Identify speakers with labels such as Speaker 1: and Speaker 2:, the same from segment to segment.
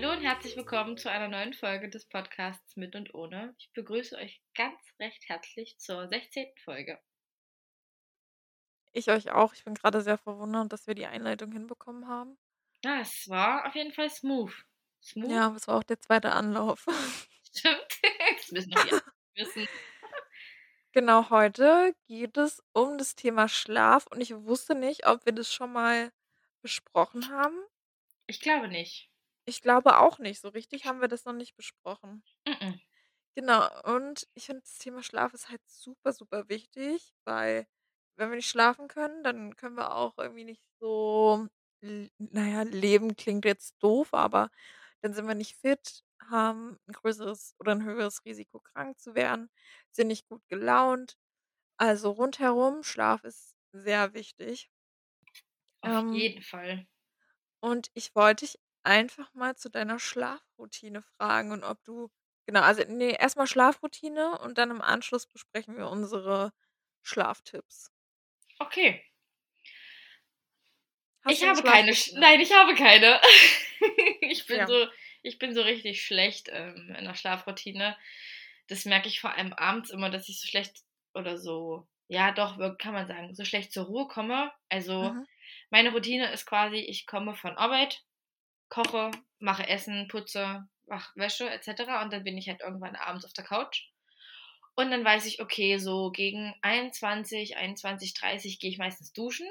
Speaker 1: Hallo und herzlich willkommen zu einer neuen Folge des Podcasts Mit und Ohne. Ich begrüße euch ganz recht herzlich zur 16. Folge.
Speaker 2: Ich euch auch. Ich bin gerade sehr verwundert, dass wir die Einleitung hinbekommen haben.
Speaker 1: Ja, es war auf jeden Fall smooth. Smooth?
Speaker 2: Ja, aber es war auch der zweite Anlauf.
Speaker 1: Stimmt. Das müssen wir wissen.
Speaker 2: Genau, heute geht es um das Thema Schlaf und ich wusste nicht, ob wir das schon mal besprochen haben.
Speaker 1: Ich glaube nicht.
Speaker 2: Ich glaube auch nicht. So richtig haben wir das noch nicht besprochen.
Speaker 1: Mm-mm.
Speaker 2: Genau, und ich finde, das Thema Schlaf ist halt super, super wichtig, weil wenn wir nicht schlafen können, dann können wir auch irgendwie nicht so, l na ja, leben klingt jetzt doof, aber dann sind wir nicht fit, haben ein größeres oder ein höheres Risiko, krank zu werden, sind nicht gut gelaunt. Also rundherum, Schlaf ist sehr wichtig.
Speaker 1: Auf
Speaker 2: Ähm,
Speaker 1: jeden Fall.
Speaker 2: und ich wollte dich einfach mal zu deiner Schlafroutine fragen und ob du genau, also ne, erst mal Schlafroutine und dann im Anschluss besprechen wir unsere Schlaftipps.
Speaker 1: Okay.
Speaker 2: Hast
Speaker 1: Ich habe keine. Sch? Nein, ich habe keine. Ich bin
Speaker 2: Ja.
Speaker 1: so, ich bin so richtig schlecht ähm, in der Schlafroutine. Das merke ich vor allem abends immer, dass ich so schlecht oder so, ja doch, kann man sagen, so schlecht zur Ruhe komme. Also
Speaker 2: Mhm.
Speaker 1: meine Routine ist quasi, ich komme von Arbeit, koche, mache Essen, putze, mache Wäsche etc. Und dann bin ich halt irgendwann abends auf der Couch. Und dann weiß ich, okay, so gegen 21, 21.30 gehe ich meistens duschen.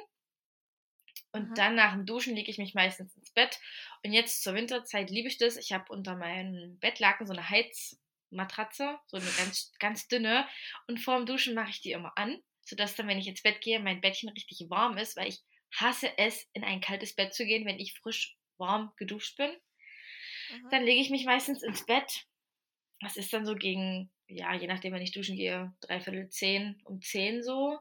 Speaker 1: Und
Speaker 2: Mhm.
Speaker 1: dann nach dem Duschen lege ich mich meistens ins Bett. Und jetzt zur Winterzeit liebe ich das. Ich habe unter meinem Bettlaken so eine Heizmatratze, so eine ganz, ganz dünne. Und vor dem Duschen mache ich die immer an, sodass dann, wenn ich ins Bett gehe, mein Bettchen richtig warm ist, weil ich hasse es, in ein kaltes Bett zu gehen, wenn ich frisch warm geduscht bin.
Speaker 2: Mhm.
Speaker 1: Dann lege ich mich meistens ins Bett. Das ist dann so gegen, ja, je nachdem, wenn ich duschen gehe, dreiviertel zehn, um zehn so.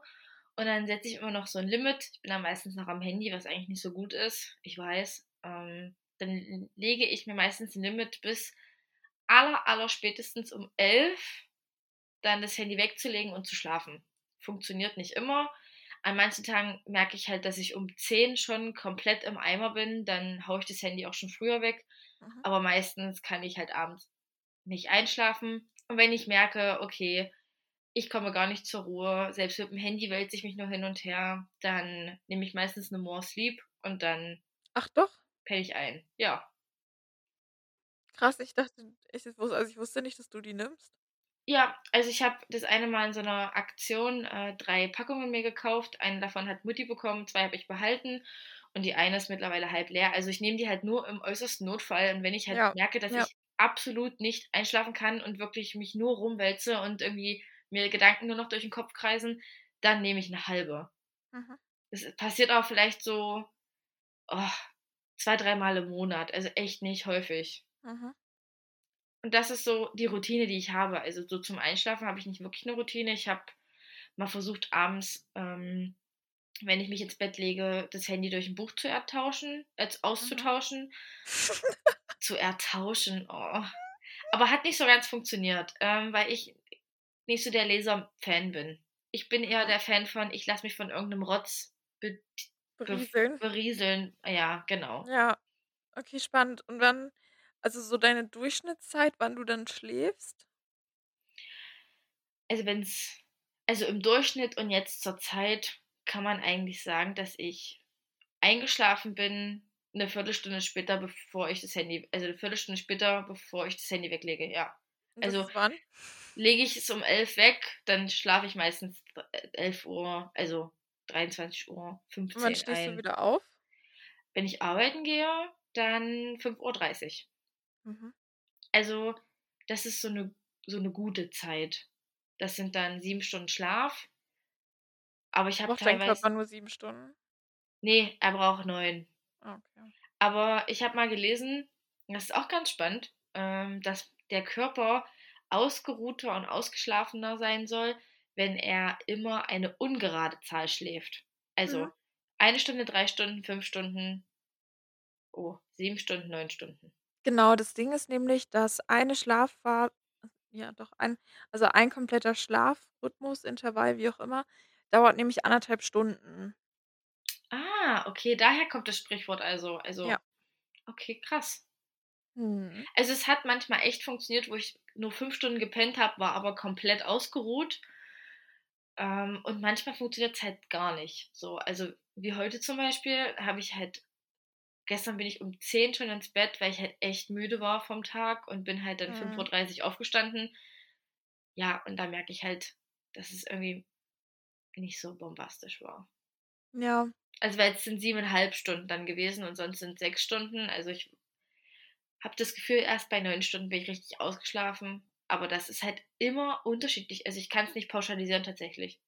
Speaker 1: Und dann setze ich immer noch so ein Limit. Ich bin dann meistens noch am Handy, was eigentlich nicht so gut ist. Ich weiß. Ähm, dann lege ich mir meistens ein Limit bis aller, aller spätestens um elf dann das Handy wegzulegen und zu schlafen. Funktioniert nicht immer. An manchen Tagen merke ich halt, dass ich um 10 schon komplett im Eimer bin. Dann haue ich das Handy auch schon früher weg.
Speaker 2: Mhm.
Speaker 1: Aber meistens kann ich halt abends nicht einschlafen. Und wenn ich merke, okay, ich komme gar nicht zur Ruhe, selbst mit dem Handy wälze ich mich nur hin und her, dann nehme ich meistens eine More Sleep und dann
Speaker 2: Ach doch,
Speaker 1: penne ich ein. Ja.
Speaker 2: krass. Ich dachte ich also, ich wusste nicht, dass du die nimmst.
Speaker 1: Ja, also ich habe das eine Mal in so einer Aktion äh, drei Packungen mir gekauft. Eine davon hat Mutti bekommen, zwei habe ich behalten und die eine ist mittlerweile halb leer. Also ich nehme die halt nur im äußersten Notfall und wenn ich halt
Speaker 2: Ja,
Speaker 1: merke, dass
Speaker 2: ja.
Speaker 1: ich absolut nicht einschlafen kann und wirklich mich nur rumwälze und irgendwie mir Gedanken nur noch durch den Kopf kreisen, dann nehme ich eine halbe.
Speaker 2: Mhm.
Speaker 1: Das passiert auch vielleicht so oh, zwei, dreimal im Monat, also echt nicht häufig.
Speaker 2: Mhm.
Speaker 1: Und das ist so die Routine, die ich habe. Also so zum Einschlafen habe ich nicht wirklich eine Routine. Ich habe mal versucht, abends, ähm, wenn ich mich ins Bett lege, das Handy durch ein Buch zu ertauschen, äh,
Speaker 2: Mhm.
Speaker 1: auszutauschen. zu ertauschen, oh. Aber hat nicht so ganz funktioniert, ähm, weil ich nicht so der Leser-Fan bin. Ich bin eher
Speaker 2: Mhm.
Speaker 1: der Fan von, ich lasse mich von irgendeinem Rotz be be
Speaker 2: Berieseln.
Speaker 1: berieseln. Ja, genau.
Speaker 2: Ja, okay, spannend. Und wann also, so deine Durchschnittszeit, wann du dann schläfst?
Speaker 1: Also wenn's also im Durchschnitt und jetzt zur Zeit kann man eigentlich sagen, dass ich eingeschlafen bin eine Viertelstunde später, bevor ich das Handy also eine Viertelstunde später, bevor ich das Handy weglege, ja. Also lege ich es um 11 weg, dann schlafe ich meistens d 11 Uhr, also 23:15
Speaker 2: Und wann stehst du
Speaker 1: ein.
Speaker 2: wieder auf?
Speaker 1: Wenn ich arbeiten gehe, dann 5:30
Speaker 2: Mhm.
Speaker 1: Also, das ist so 'ne so 'ne gute Zeit. Das sind dann 7 Stunden Schlaf. Aber ich habe
Speaker 2: dein
Speaker 1: teilweise
Speaker 2: Körper nur 7 Stunden?
Speaker 1: ne, er braucht 9.
Speaker 2: Ah, okay.
Speaker 1: Aber ich habe mal gelesen, das ist auch ganz spannend, ähm, dass der Körper ausgeruhter und ausgeschlafener sein soll, wenn er immer eine ungerade Zahl schläft. Also
Speaker 2: Mhm.
Speaker 1: 1 Stunde, 3 Stunden, 5 Stunden, oh, 7 Stunden, 9 Stunden.
Speaker 2: Genau, das Ding ist nämlich, dass eine Schlafpha ja doch, ein also, ein kompletter Schlafrhythmus, Intervall, wie auch immer, dauert nämlich anderthalb Stunden.
Speaker 1: Ah, okay, daher kommt das Sprichwort also. Also,
Speaker 2: Ja.
Speaker 1: okay, krass.
Speaker 2: Mhm.
Speaker 1: Also, es hat manchmal echt funktioniert, wo ich nur 5 Stunden gepennt habe, war aber komplett ausgeruht. Ähm, und manchmal funktioniert's halt gar nicht so. Also, wie heute zum Beispiel habe ich halt gestern bin ich um 10 schon ins Bett, weil ich halt echt müde war vom Tag und bin halt dann fünf Uhr
Speaker 2: Mhm.
Speaker 1: dreißig aufgestanden. Ja, und da merke ich halt, dass es irgendwie nicht so bombastisch war.
Speaker 2: Ja.
Speaker 1: Also, weil es sind 7,5 Stunden dann gewesen und sonst sind's 6 Stunden. Also, ich habe das Gefühl, erst bei 9 Stunden bin ich richtig ausgeschlafen, aber das ist halt immer unterschiedlich. Also, ich kann's nicht pauschalisieren tatsächlich.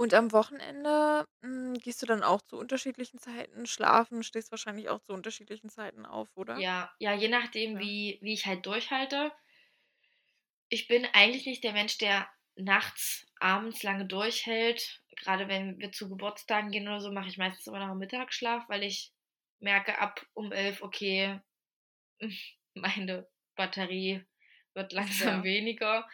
Speaker 2: Und am Wochenende, hm, gehst du dann auch zu unterschiedlichen Zeiten schlafen, stehst wahrscheinlich auch zu unterschiedlichen Zeiten auf, oder?
Speaker 1: Ja, ja, je nachdem,
Speaker 2: Ja.
Speaker 1: wie wie ich halt durchhalte. Ich bin eigentlich nicht der Mensch, der nachts, abends lange durchhält. Grade wenn wir zu Geburtstagen gehen oder so, mache ich meistens immer noch 'n Mittagsschlaf, weil ich merke ab um 11:00: „Okay, meine Batterie wird langsam
Speaker 2: Ja.
Speaker 1: weniger.“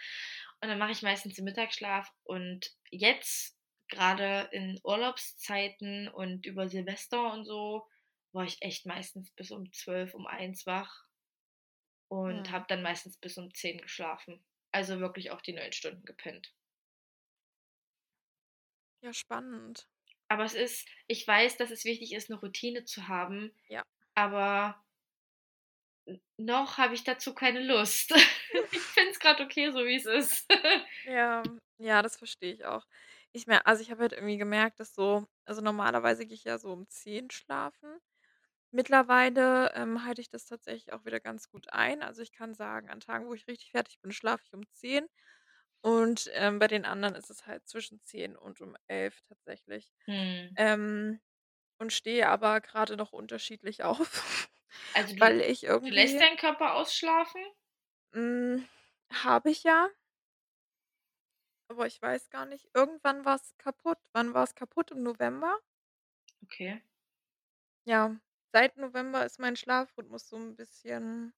Speaker 1: Und dann mache ich meistens den Mittagsschlaf. Und jetzt, grade in Urlaubszeiten und über Silvester und so, war ich echt meistens bis um 12:00, um 1:00 wach und
Speaker 2: Mhm.
Speaker 1: habe dann meistens bis um 10:00 geschlafen. Also, wirklich auch die 9 Stunden gepennt.
Speaker 2: Ja, spannend.
Speaker 1: Aber es ist ich weiß, dass es wichtig ist, 'ne Routine zu haben,
Speaker 2: Ja.
Speaker 1: aber noch habe ich dazu keine Lust. Ich finde es grad okay, so wie es ist.
Speaker 2: Ja, ja, das verstehe ich auch. Ich mer also, ich habe halt irgendwie gemerkt, dass so also, normalerweise gehe ich ja so um 10 schlafen. Mittlerweile, ähm, halte ich das tatsächlich auch wieder ganz gut ein. Also, ich kann sagen, an Tagen, wo ich richtig fertig bin, schlafe ich um 10 und, ähm, bei den anderen ist es halt zwischen 10 und um 11 tatsächlich.
Speaker 1: Mhm.
Speaker 2: Ähm, und stehe aber grade noch unterschiedlich auf,
Speaker 1: Also, du
Speaker 2: weil ich
Speaker 1: du lässt
Speaker 2: irgendwie
Speaker 1: deinen Körper ausschlafen?
Speaker 2: Hm, habe ich ja. Aber ich weiß gar nicht, irgendwann war's kaputt. Wann war's kaputt? Im November?
Speaker 1: Okay.
Speaker 2: Ja, seit November ist mein Schlafrhythmus so 'n bisschen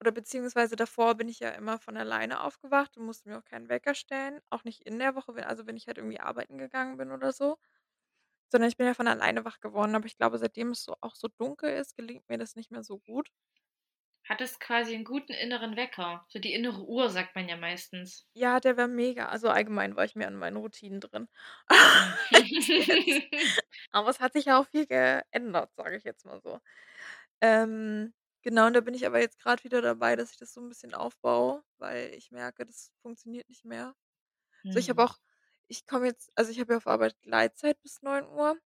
Speaker 2: oder beziehungsweise davor bin ich ja immer von alleine aufgewacht und musste mir auch keinen Wecker stellen, auch nicht in der Woche, also, wenn ich halt irgendwie arbeiten gegangen bin oder so, sondern ich bin ja von alleine wach geworden. Aber ich glaube, seitdem es so auch so dunkel ist, gelingt mir das nicht mehr so gut.
Speaker 1: Hattest quasi 'n guten inneren Wecker, so die innere Uhr, sagt man ja meistens.
Speaker 2: Ja, der war mega. Also, allgemein war ich mehr in meinen Routinen drin
Speaker 1: Mhm.
Speaker 2: Aber es hat sich ja auch viel geändert, sage ich jetzt mal so. Ähm, genau, und da bin ich aber jetzt grad wieder dabei, dass ich das so 'n bisschen aufbaue, weil ich merke, das funktioniert nicht mehr. So, ich habe
Speaker 1: Mhm.
Speaker 2: auch ich komme jetzt also, ich habe ja auf Arbeit Gleitzeit bis 9:00.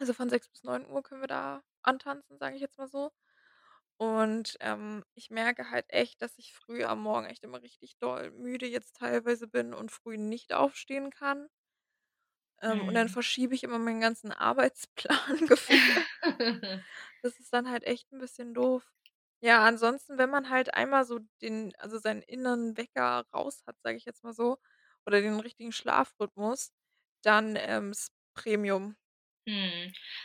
Speaker 2: Also, von 6 bis 9:00 können wir da antanzen, sage ich jetzt mal so. Und, ähm, ich merke halt echt, dass ich früh am Morgen echt immer richtig doll müde jetzt teilweise bin und früh nicht aufstehen kann. Ähm, und dann
Speaker 1: Mhm.
Speaker 2: verschiebe ich immer meinen ganzen Arbeitsplan gefühlt. Das ist dann halt echt 'n bisschen doof. Ja, ansonsten, wenn man halt einmal so den also, seinen inneren Wecker raus hat, sage ich jetzt mal so, oder den richtigen Schlafrhythmus, dann, ähm, ist Premium.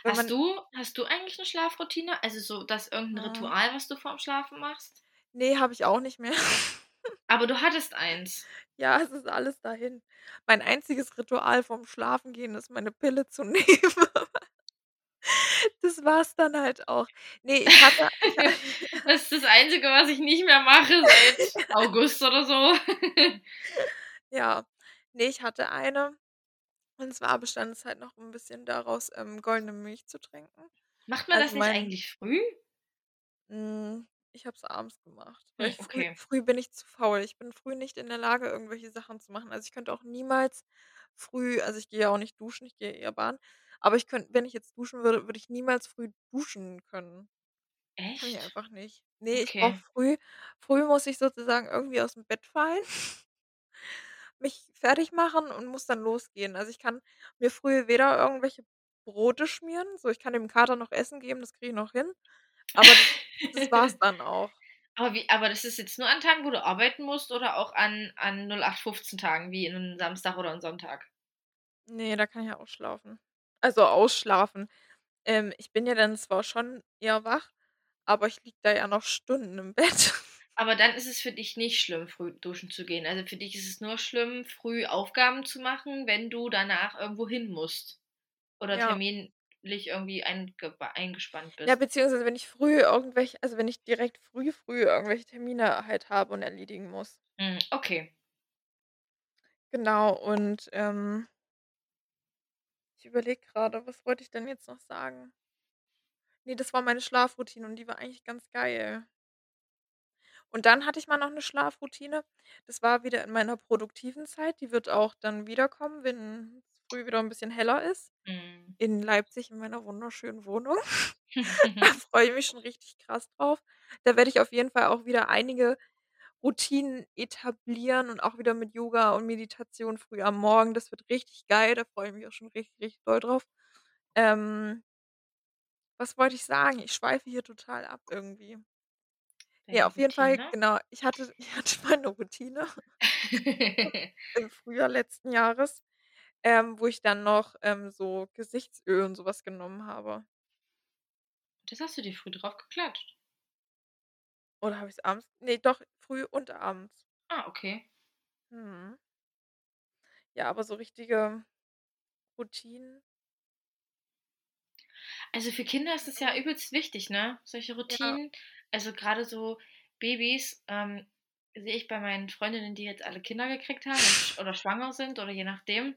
Speaker 2: Wenn
Speaker 1: Hast du hast du eigentlich 'ne Schlafroutine? Also, so das irgend 'n
Speaker 2: Mhm.
Speaker 1: Ritual, was du vorm Schlafen machst?
Speaker 2: Ne, habe ich auch nicht mehr.
Speaker 1: Aber du hattest eins?
Speaker 2: Ja, es ist alles dahin. Mein einziges Ritual vorm Schlafengehen ist, meine Pille zu nehmen. Das war's dann halt auch. Ne, ich hatte
Speaker 1: Das ist das Einzige, was ich nicht mehr mache seit August oder so.
Speaker 2: Ja. Ne, ich hatte eine. Und zwar bestand es halt noch 'n bisschen daraus, ähm, goldene Milch zu trinken.
Speaker 1: Macht man das
Speaker 2: Also,
Speaker 1: nicht
Speaker 2: mein
Speaker 1: eigentlich früh?
Speaker 2: Hm, ich habe es abends gemacht,
Speaker 1: Hm,
Speaker 2: ich früh
Speaker 1: okay.
Speaker 2: früh bin ich zu faul. Ich bin früh nicht in der Lage, irgendwelche Sachen zu machen. Also, ich könnte auch niemals früh also, ich gehe ja auch nicht duschen, ich gehe eher baden. Aber ich könnt wenn ich jetzt duschen würde, würde ich niemals früh duschen können. Kann ich
Speaker 1: Echt?
Speaker 2: einfach nicht. Ne, ich brauche
Speaker 1: Okay.
Speaker 2: früh früh muss ich sozusagen irgendwie aus'm Bett fallen mich fertigmachen und muss dann losgehen. Also, ich kann mir früh weder irgendwelche Brote schmieren so, ich kann dem Kater noch Essen geben, das kriege ich noch hin, aber das das war's dann auch.
Speaker 1: Aber wie aber das ist jetzt nur an Tagen, wo du arbeiten musst oder auch an an 08/15 Tagen wie 'nen Samstag oder 'n Sonntag?
Speaker 2: Ne, da kann ich ausschlafen. Also, ausschlafen. Ähm, ich bin ja dann zwar schon eher wach, aber ich liege da ja noch Stunden im Bett.
Speaker 1: Aber dann ist es für dich nicht schlimm, früh duschen zu gehen. Also, für dich ist es nur schlimm, früh Aufgaben zu machen, wenn du danach irgendwo hin musst oder
Speaker 2: Ja.
Speaker 1: Termin zeitlich irgendwie eingespannt
Speaker 2: Ja,
Speaker 1: bist.
Speaker 2: beziehungsweise wenn ich früh irgendwelche also, wenn ich direkt früh, früh irgendwelche Termine halt habe und erledigen muss.
Speaker 1: Mhm, okay.
Speaker 2: Genau und, ähm ich überlege grade, was wollte ich denn jetzt noch sagen? Ne, das war meine Schlafroutine und die war eigentlich ganz geil. Und dann hatte ich mal noch 'ne Schlafroutine. Das war wieder in meiner produktiven Zeit. Die wird auch dann wiederkommen, wenn es früh wieder 'n bisschen heller ist.
Speaker 1: Mhm.
Speaker 2: In Leipzig in meiner wunderschönen Wohnung. Da freue ich mich schon richtig krass drauf. Da werde ich auf jeden Fall auch wieder einige Routinen etablieren und auch wieder mit Yoga und Meditation früh am Morgen. Das wird richtig geil, da freue ich mich auch schon richtig, richtig doll drauf. Ähm was wollte ich sagen? Ich schweife hier total ab irgendwie. Ja,
Speaker 1: Deine
Speaker 2: auf jeden Fall,
Speaker 1: Routine?
Speaker 2: genau. Ich hatte ich hatte mal 'ne Routine im Frühjahr letzten Jahres, ähm, wo ich dann noch, ähm, so Gesichtsöl und so was genommen habe.
Speaker 1: Das hast du dir früh drauf geklatscht?
Speaker 2: Oder habe ich's abends ne, doch, früh und abends.
Speaker 1: Ah, okay.
Speaker 2: Mhm. Ja, aber so richtige Routinen
Speaker 1: Also, für Kinder ist das ja übelst wichtig, ne, solche
Speaker 2: Ja.
Speaker 1: Also, grade so Babys, ähm, sehe ich bei meinen Freundinnen, die jetzt alle Kinder gekriegt haben oder schwanger sind oder je nachdem,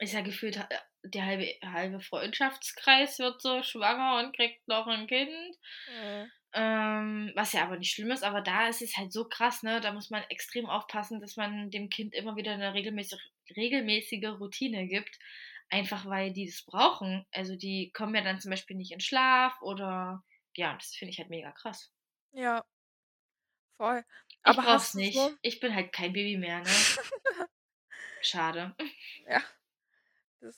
Speaker 1: ist ja gefühlt äh, der halbe halbe Freundschaftskreis wird so schwanger und kriegt noch 'n Kind.
Speaker 2: Mhm.
Speaker 1: Ähm, was ja aber nicht schlimm ist, aber da ist es halt so krass, ne? Da muss man extrem aufpassen, dass man dem Kind immer wieder 'ne regelmäßig regelmäßige Routine gibt, einfach weil die das brauchen. Also, die kommen ja dann zum Beispiel nicht in Schlaf oder ja, das finde ich halt mega krass.
Speaker 2: Ja. Voll.
Speaker 1: Ich
Speaker 2: Aber
Speaker 1: brauche es
Speaker 2: hast du
Speaker 1: nicht.
Speaker 2: so
Speaker 1: Ich bin halt kein Baby mehr, ne? Schade.
Speaker 2: Ja. Das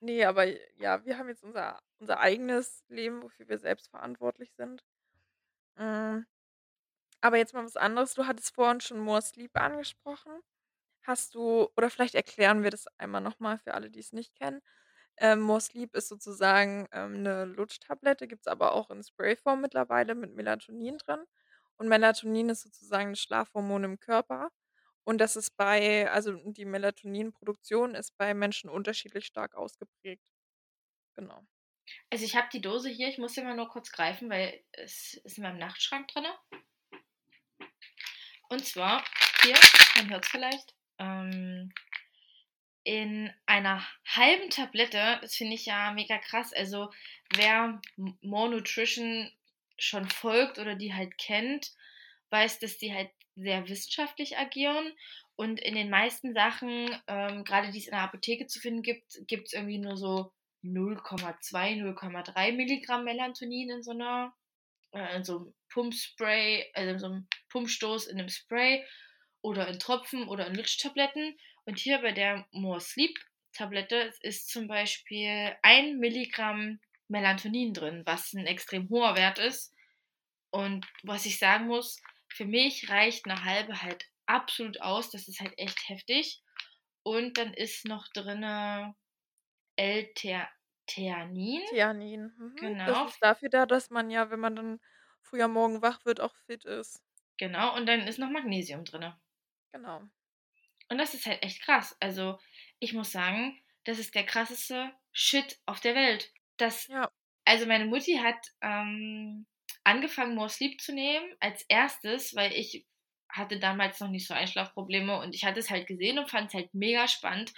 Speaker 2: ne, aber ja, wir haben jetzt unser unser eigenes Leben, wofür wir selbst verantwortlich sind. Hm, aber jetzt mal was anderes. Du hattest vorhin schon More Sleep angesprochen. Hast du oder vielleicht erklären wir das einmal noch mal für alle, die's nicht kennen. Ähm, More Sleep ist sozusagen, ähm, 'ne Lutschtablette, gibt's aber auch in Sprayform mittlerweile mit Melatonin drin. Und Melatonin ist sozusagen das Schlafhormon im Körper. Und das ist bei also, die Melatoninproduktion ist bei Menschen unterschiedlich stark ausgeprägt. Genau.
Speaker 1: Also, ich habe die Dose hier, ich muss sie mal nur kurz greifen, weil es ist in meinem Nachtschrank drinne. Und zwar hier, man hört's vielleicht, ähm in einer halben Tablette, das finde ich ja mega krass. Also, wer More Nutrition schon folgt oder die halt kennt, weiß, dass die halt sehr wissenschaftlich agieren. Und in den meisten Sachen, ähm, grade die's in der Apotheke zu finden gibt, gibt's irgendwie nur so 0,2, 0,3 Milligramm Melatonin in so 'ner äh, in so 'nem Pumpspray also, in so 'nem Pumpstoß in 'nem Spray oder in Tropfen oder in Lutschtabletten. Und hier bei der More Sleep Tablette ist zum Beispiel 1 Milligramm Melatonin drin, was 'n extrem hoher Wert ist. Und was ich sagen muss, für mich reicht 'ne halbe halt absolut aus. Das ist halt echt heftig. Und dann ist noch drinne L-Thea Theanin.
Speaker 2: Mhm. Das
Speaker 1: Genau.
Speaker 2: ist dafür da, dass man ja, wenn man dann früh am Morgen wach wird, auch fit ist.
Speaker 1: Genau, und dann ist noch Magnesium drinne.
Speaker 2: Genau.
Speaker 1: Und das ist halt echt krass. Also, ich muss sagen, das ist der krasseste Shit auf der Welt. Das
Speaker 2: Ja.
Speaker 1: also, meine Mutti hat, ähm, angefangen, More Sleep zu nehmen als 1., weil ich hatte damals noch nicht so Einschlafprobleme und ich hatte es halt gesehen und fand's halt mega spannend.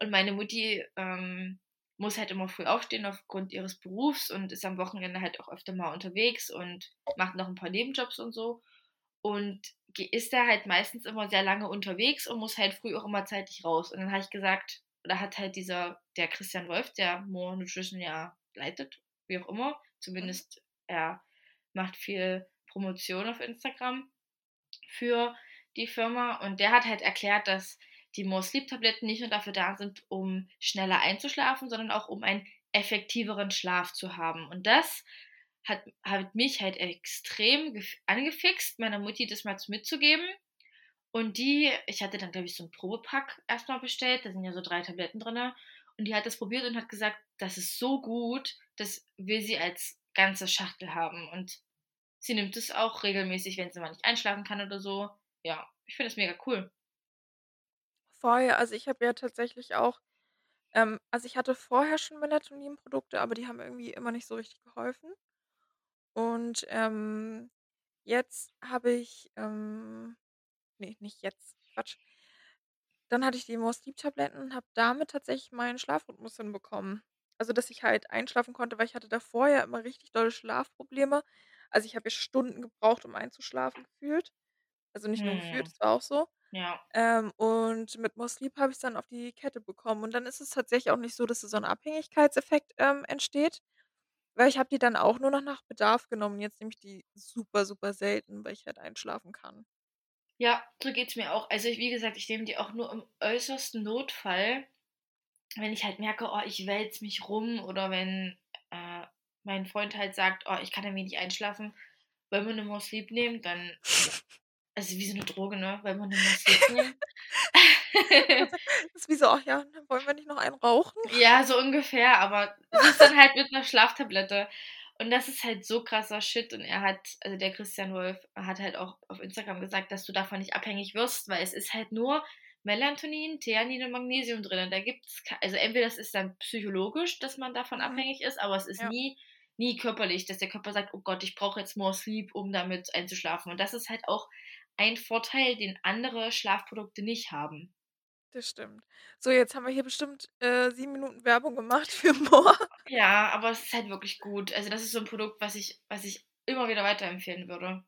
Speaker 1: Und meine Mutti, ähm, muss halt immer früh aufstehen aufgrund ihres Berufs und ist am Wochenende halt auch öfter mal unterwegs und macht noch 'n paar Nebenjobs und so. Und ist da halt meistens immer sehr lange unterwegs und muss halt früh auch immer zeitig raus. Und dann habe ich gesagt oder hat halt dieser der Christian Wolf, der More Nutrition ja leitet, wie auch immer,
Speaker 2: Mhm.
Speaker 1: zumindest er macht viel Promotion auf Instagram für die Firma. Und der hat halt erklärt, dass die More Sleep Tabletten nicht nur dafür da sind, um schneller einzuschlafen, sondern auch um einen effektiveren Schlaf zu haben. Und das hat hat mich halt extrem gef angefixt, meiner Mutti das mal mitzugeben. Und die ich hatte dann, glaube ich, so 'n Probepack erst mal bestellt, da sind ja so 3 Tabletten drinne. Und die hat das probiert und hat gesagt, das ist so gut, das will sie als ganze Schachtel haben. Und sie nimmt es auch regelmäßig, wenn sie mal nicht einschlafen kann oder so. Ja, ich finde das mega cool.
Speaker 2: Voll, also, ich habe ja tatsächlich auch Ähm, also, ich hatte vorher schon Melatonin-Produkte, aber die haben irgendwie immer nicht so richtig geholfen. Und, ähm, jetzt habe ich, ähm ne, nicht jetzt, Quatsch. Dann hatte ich die More Sleep-Tabletten und habe damit tatsächlich meinen Schlafrhythmus hinbekommen. Also, dass ich halt einschlafen konnte, weil ich hatte davor ja immer richtig dolle Schlafprobleme. Also, ich habe ja Stunden gebraucht, um einzuschlafen gefühlt. Also, nicht nur gefühlt,
Speaker 1: Mhm.
Speaker 2: es war auch so.
Speaker 1: Ja.
Speaker 2: Ähm, und mit More Sleep habe ich's dann auf die Kette bekommen. Und dann ist es tatsächlich auch nicht so, dass da so 'n Abhängigkeitseffekt, ähm, entsteht, weil ich habe die dann auch nur noch nach Bedarf genommen. Jetzt nehme ich die super, super selten, weil ich halt einschlafen kann.
Speaker 1: Ja, so geht's mir auch. Also, ich wie gesagt, ich nehme die auch nur im äußersten Notfall, wenn ich halt merke: „Oh, ich wälze mich rum“ oder wenn, äh, mein Freund halt sagt: „Oh, ich kann irgendwie nicht einschlafen. Wollen wir 'ne More Sleep nehmen?“ Dann also, wie so 'ne Droge, ne? „Wollen wir 'ne More Sleep nehmen?“
Speaker 2: Das ist wie so: „Ach ja, wollen wir nicht noch einen rauchen?“
Speaker 1: Ja, so ungefähr, aber es ist dann halt mit 'ner Schlaftablette. Und das ist halt so krasser Shit und er hat also, der Christian Wolf hat halt auch auf Instagram gesagt, dass du davon nicht abhängig wirst, weil es ist halt nur Melatonin, Theanin und Magnesium drin. Da gibt's kei also, entweder das ist dann psychologisch, dass man davon
Speaker 2: Mhm.
Speaker 1: abhängig ist, aber es ist
Speaker 2: Ja.
Speaker 1: nie nie körperlich, dass der Körper sagt: „Oh Gott, ich brauche jetzt More Sleep, um damit einzuschlafen.“ Und das ist halt auch ein Vorteil, den andere Schlafprodukte nicht haben.
Speaker 2: Das stimmt. So, jetzt haben wir hier bestimmt, äh, 7 Minuten Werbung gemacht für More.
Speaker 1: Ja, aber es ist halt wirklich gut. Also, das ist so 'n Produkt, was ich was ich immer wieder weiterempfehlen würde.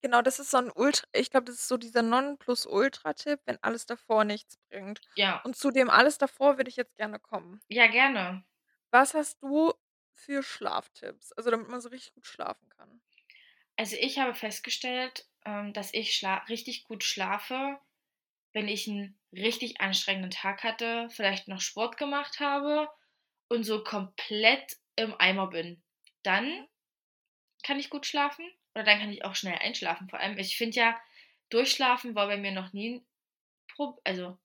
Speaker 2: Genau, das ist so 'n Ult ich glaube, das ist so dieser Nonplusultra-Tipp, wenn alles davor nichts bringt.
Speaker 1: Ja.
Speaker 2: Und zu dem alles davor würde ich jetzt gerne kommen.
Speaker 1: Ja, gerne.
Speaker 2: Was hast du für Schlaftipps? Also, damit man so richtig gut schlafen kann.
Speaker 1: Also, ich habe festgestellt, ähm, dass ich richtig gut schlafe, wenn ich 'n richtig anstrengenden Tag hatte, vielleicht noch Sport gemacht habe und so komplett im Eimer bin. Dann
Speaker 2: Mhm.
Speaker 1: kann ich gut schlafen oder dann kann ich auch schnell einschlafen. Vor allem, ich finde ja, Durchschlafen war bei mir noch nie 'n Prob also,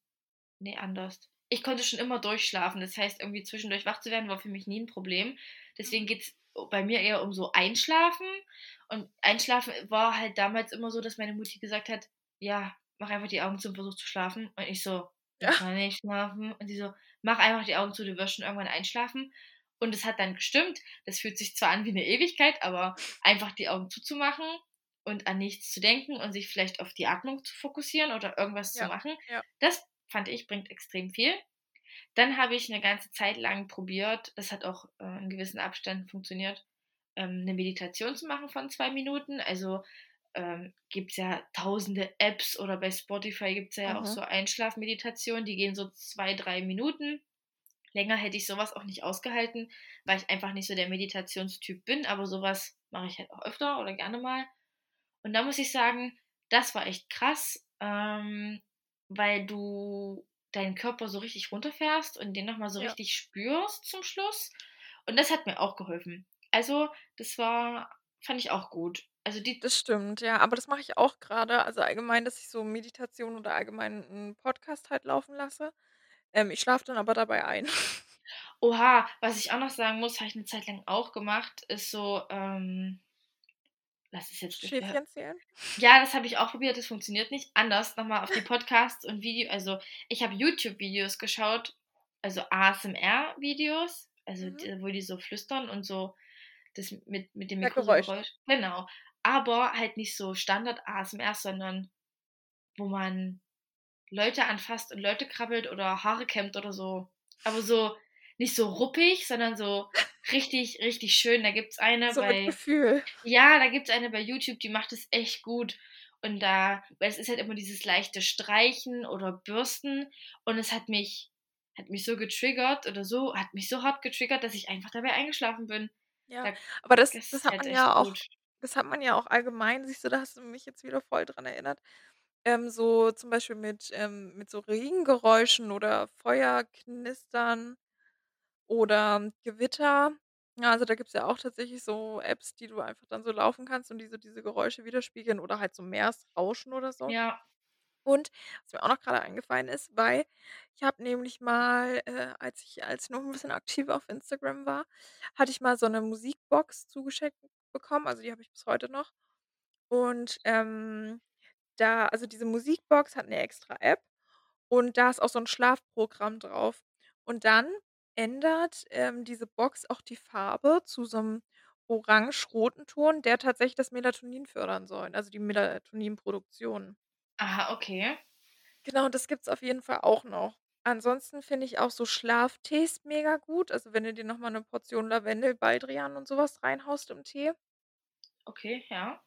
Speaker 1: ne, anders. Ich konnte schon immer durchschlafen. Das heißt, irgendwie zwischendurch wach zu werden, war für mich nie 'n Problem. Deswegen
Speaker 2: Mhm.
Speaker 1: geht's bei mir eher um so Einschlafen. Und Einschlafen war halt damals immer so, dass meine Mutti gesagt hat: „Ja, mach einfach die Augen zu und versuch zu schlafen.“ Und ich so: „Ich
Speaker 2: Ja.
Speaker 1: kann nicht schlafen.“ Und sie so: „Mach einfach die Augen zu, du wirst schon irgendwann einschlafen.“ Und es hat dann gestimmt. Das fühlt sich zwar an wie 'ne Ewigkeit, aber einfach die Augen zuzumachen und an nichts zu denken und sich vielleicht auf die Atmung zu fokussieren oder irgendwas zu
Speaker 2: Ja,
Speaker 1: machen,
Speaker 2: ja.
Speaker 1: das fand ich, bringt extrem viel. Dann habe ich 'ne ganze Zeit lang probiert, das hat auch, äh, in gewissen Abständen funktioniert, ähm, 'ne Meditation zu machen von 2 Minuten. Also, ähm, gibt's ja tausende Apps oder bei Spotify gibt's ja auch
Speaker 2: Mhm.
Speaker 1: so Einschlafmeditationen, die gehen so 2, 3 Minuten. Länger hätte ich so was auch nicht ausgehalten, weil ich einfach nicht so der Meditationstyp bin, aber so was mache ich halt auch öfter oder gerne mal. Und da muss ich sagen, das war echt krass, ähm, weil du deinen Körper so richtig runterfährst und den noch mal so
Speaker 2: Ja.
Speaker 1: richtig spürst zum Schluss. Und das hat mir auch geholfen. Also, das war fand ich auch gut. Also, die
Speaker 2: Das stimmt, ja, aber das mache ich auch grade. Also, allgemein, dass ich so Meditation oder allgemein 'n Podcast halt laufen lasse. Ähm, ich schlafe dann aber dabei ein.
Speaker 1: Oha, was ich auch noch sagen muss, habe ich 'ne Zeit lang auch gemacht, ist so, ähm lass es jetzt äh
Speaker 2: Schäfchen zählen?
Speaker 1: ja, das habe ich auch probiert, das funktioniert nicht. Anders noch mal auf die Podcasts und Video also, ich habe YouTube-Videos geschaut, also, ASMR-Videos, also,
Speaker 2: Mhm.
Speaker 1: d wo die so flüstern und so das mit mit dem Mikro so
Speaker 2: Geräusche.
Speaker 1: Geräusch genau. Aber halt nicht so Standard-ASMR, sondern wo man Leute anfasst und Leute krabbelt oder Haare kämmt oder so. Aber so nicht so ruppig, sondern so richtig, richtig schön. Da gibt's eine
Speaker 2: So
Speaker 1: bei
Speaker 2: Gefühl.
Speaker 1: ja, da gibt's eine bei YouTube, die macht das echt gut. Und da weil es ist halt immer dieses leichte Streichen oder Bürsten und es hat mich hat mich so getriggert oder so hat mich so hart getriggert, dass ich einfach dabei eingeschlafen bin.
Speaker 2: Ja,
Speaker 1: Da
Speaker 2: aber das
Speaker 1: das
Speaker 2: das
Speaker 1: ist
Speaker 2: hat
Speaker 1: halt
Speaker 2: man ja auch
Speaker 1: gut.
Speaker 2: das hat man ja auch allgemein. Siehst du, da hast du mich jetzt wieder voll dran erinnert. Ähm, so zum Beispiel mit ähm, mit so Regengeräuschen oder Feuerknistern oder Gewitter. Ja, also, da gibt's ja auch tatsächlich so Apps, die du einfach dann so laufen kannst und die so diese Geräusche widerspiegeln oder halt so Meeresrauschen oder so.
Speaker 1: Ja.
Speaker 2: Und was mir auch noch grade eingefallen ist, weil ich habe nämlich mal, äh, als ich als ich noch 'n bisschen aktiver auf Instagram war, hatte ich mal so 'ne Musikbox zugeschickt bekommen, also, die habe ich bis heute noch. Und, ähm, da also, diese Musikbox hat 'ne extra App und da ist auch so 'n Schlafprogramm drauf. Und dann ändert, ähm, diese Box auch die Farbe zu so 'nem orange-roten Ton, der tatsächlich das Melatonin fördern soll, also die Melatoninproduktion.
Speaker 1: Aha, okay.
Speaker 2: Genau, das gibt's auf jeden Fall auch noch. Ansonsten finde ich auch so Schlaftees mega gut. Also, wenn du dir noch mal 'ne Portion Lavendel, Baldrian und so was reinhaust im Tee.
Speaker 1: Okay, ja.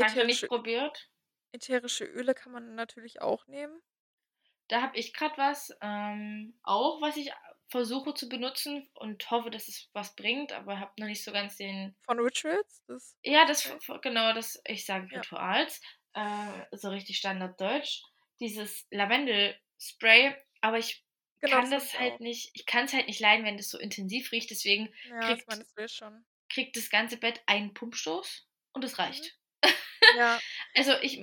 Speaker 1: Habe ich noch nicht
Speaker 2: Ätherische
Speaker 1: probiert.
Speaker 2: ätherische Öle kann man natürlich auch nehmen.
Speaker 1: Da habe ich grad was, ähm, auch, was ich versuche zu benutzen und hoffe, dass es was bringt, aber habe noch nicht so ganz den
Speaker 2: Von Rituals? Das
Speaker 1: Ja, das genau, das ich sage
Speaker 2: Ja.
Speaker 1: Rituals, äh, so richtig Standarddeutsch. Dieses Lavendelspray, aber ich
Speaker 2: Genau,
Speaker 1: kann
Speaker 2: das
Speaker 1: das
Speaker 2: auch.
Speaker 1: halt nicht ich kann's halt nicht leiden, wenn das so intensiv riecht, deswegen
Speaker 2: Ja,
Speaker 1: kriegt
Speaker 2: das
Speaker 1: kriegt das ganze Bett einen Pumpstoß und es
Speaker 2: Mhm.
Speaker 1: reicht.
Speaker 2: Ja.
Speaker 1: Also, ich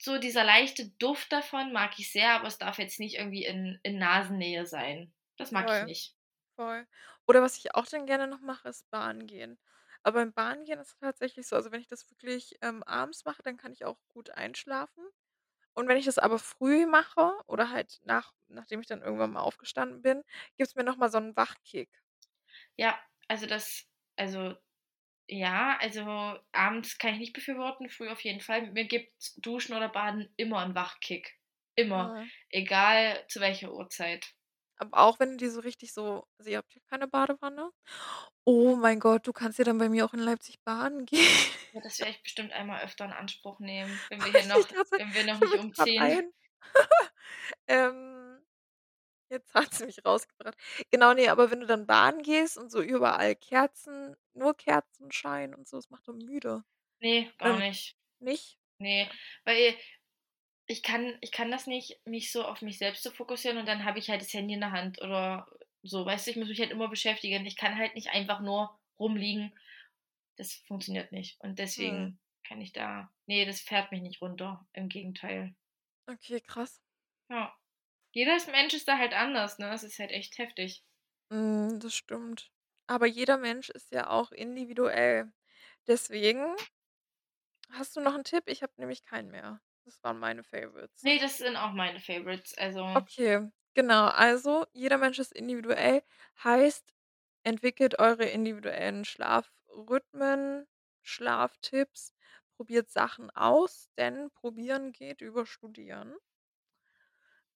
Speaker 1: so dieser leichte Duft davon mag ich sehr, aber es darf jetzt nicht irgendwie in in Nasennähe sein. Das mag ich
Speaker 2: Voll,
Speaker 1: nicht.
Speaker 2: voll. Oder was ich auch dann gerne noch mache, ist Baden gehen. Aber beim Baden gehen ist es tatsächlich so also, wenn ich das wirklich, ähm, abends mache, dann kann ich auch gut einschlafen. Und wenn ich das aber früh mache oder halt nach nachdem ich dann irgendwann mal aufgestanden bin, gibt's mir noch mal so 'n Wachkick.
Speaker 1: Ja, also das also ja, also abends kann ich nicht befürworten, früh auf jeden Fall. Mir gibt Duschen oder Baden immer 'n Wachkick. Immer.
Speaker 2: Mhm.
Speaker 1: Egal zu welcher Uhrzeit.
Speaker 2: Aber auch wenn die so richtig so also, ihr habt hier keine Badewanne? Oh mein Gott, du kannst ja dann bei mir auch in Leipzig baden gehen.
Speaker 1: Ja, das werde ich bestimmt einmal öfter in Anspruch nehmen, wenn wir hier noch wenn wir noch nicht umziehen.
Speaker 2: Ähm, jetzt hat sie mich rausgebracht. Genau, ne, aber wenn du dann baden gehst und so überall Kerzen nur Kerzenschein und so, das macht doch müde.
Speaker 1: Ne, gar
Speaker 2: Ähm,
Speaker 1: nicht.
Speaker 2: nicht?
Speaker 1: Ne,
Speaker 2: Okay.
Speaker 1: weil ich kann ich kann das nicht, mich so auf mich selbst zu fokussieren und dann habe ich halt das Handy in der Hand oder so, weißt du? Ich muss mich halt immer beschäftigen. Ich kann halt nicht einfach nur rumliegen. Das funktioniert nicht. Und deswegen kann ich da ne, das fährt mich nicht runter, im Gegenteil.
Speaker 2: Okay, krass.
Speaker 1: Ja. Jeder Mensch ist da halt anders, ne? Das ist halt echt heftig.
Speaker 2: Mhm, das stimmt. Aber jeder Mensch ist ja auch individuell. Deswegen hast du noch 'n Tipp? Ich habe nämlich keinen mehr. Das waren meine Favorites.
Speaker 1: Ne, das sind auch meine Favorites, also
Speaker 2: Okay, genau. Also, jeder Mensch ist individuell, heißt, entwickelt eure individuellen Schlafrhythmen, Schlaftipps, probiert Sachen aus, denn probieren geht über studieren.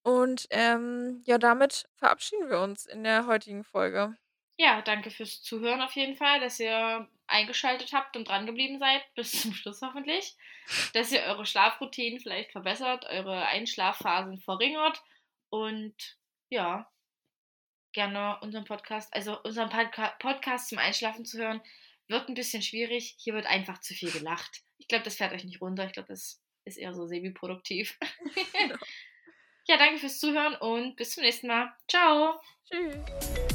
Speaker 2: Und, ähm, ja, damit verabschieden wir uns in der heutigen Folge.
Speaker 1: Ja, danke fürs Zuhören auf jeden Fall, dass ihr eingeschaltet habt und drangeblieben seid bis zum Schluss hoffentlich. Dass ihr eure Schlafroutinen vielleicht verbessert, eure Einschlafphasen verringert und ja gerne unseren Podcast also unseren Podca Podcast zum Einschlafen zu hören, wird 'n bisschen schwierig. Hier wird einfach zu viel gelacht. Ich glaube, das fährt euch nicht runter. Ich glaube, das ist eher so semiproduktiv. Ja, danke fürs Zuhören und bis zum nächsten Mal. Tschau.
Speaker 2: Tschüss.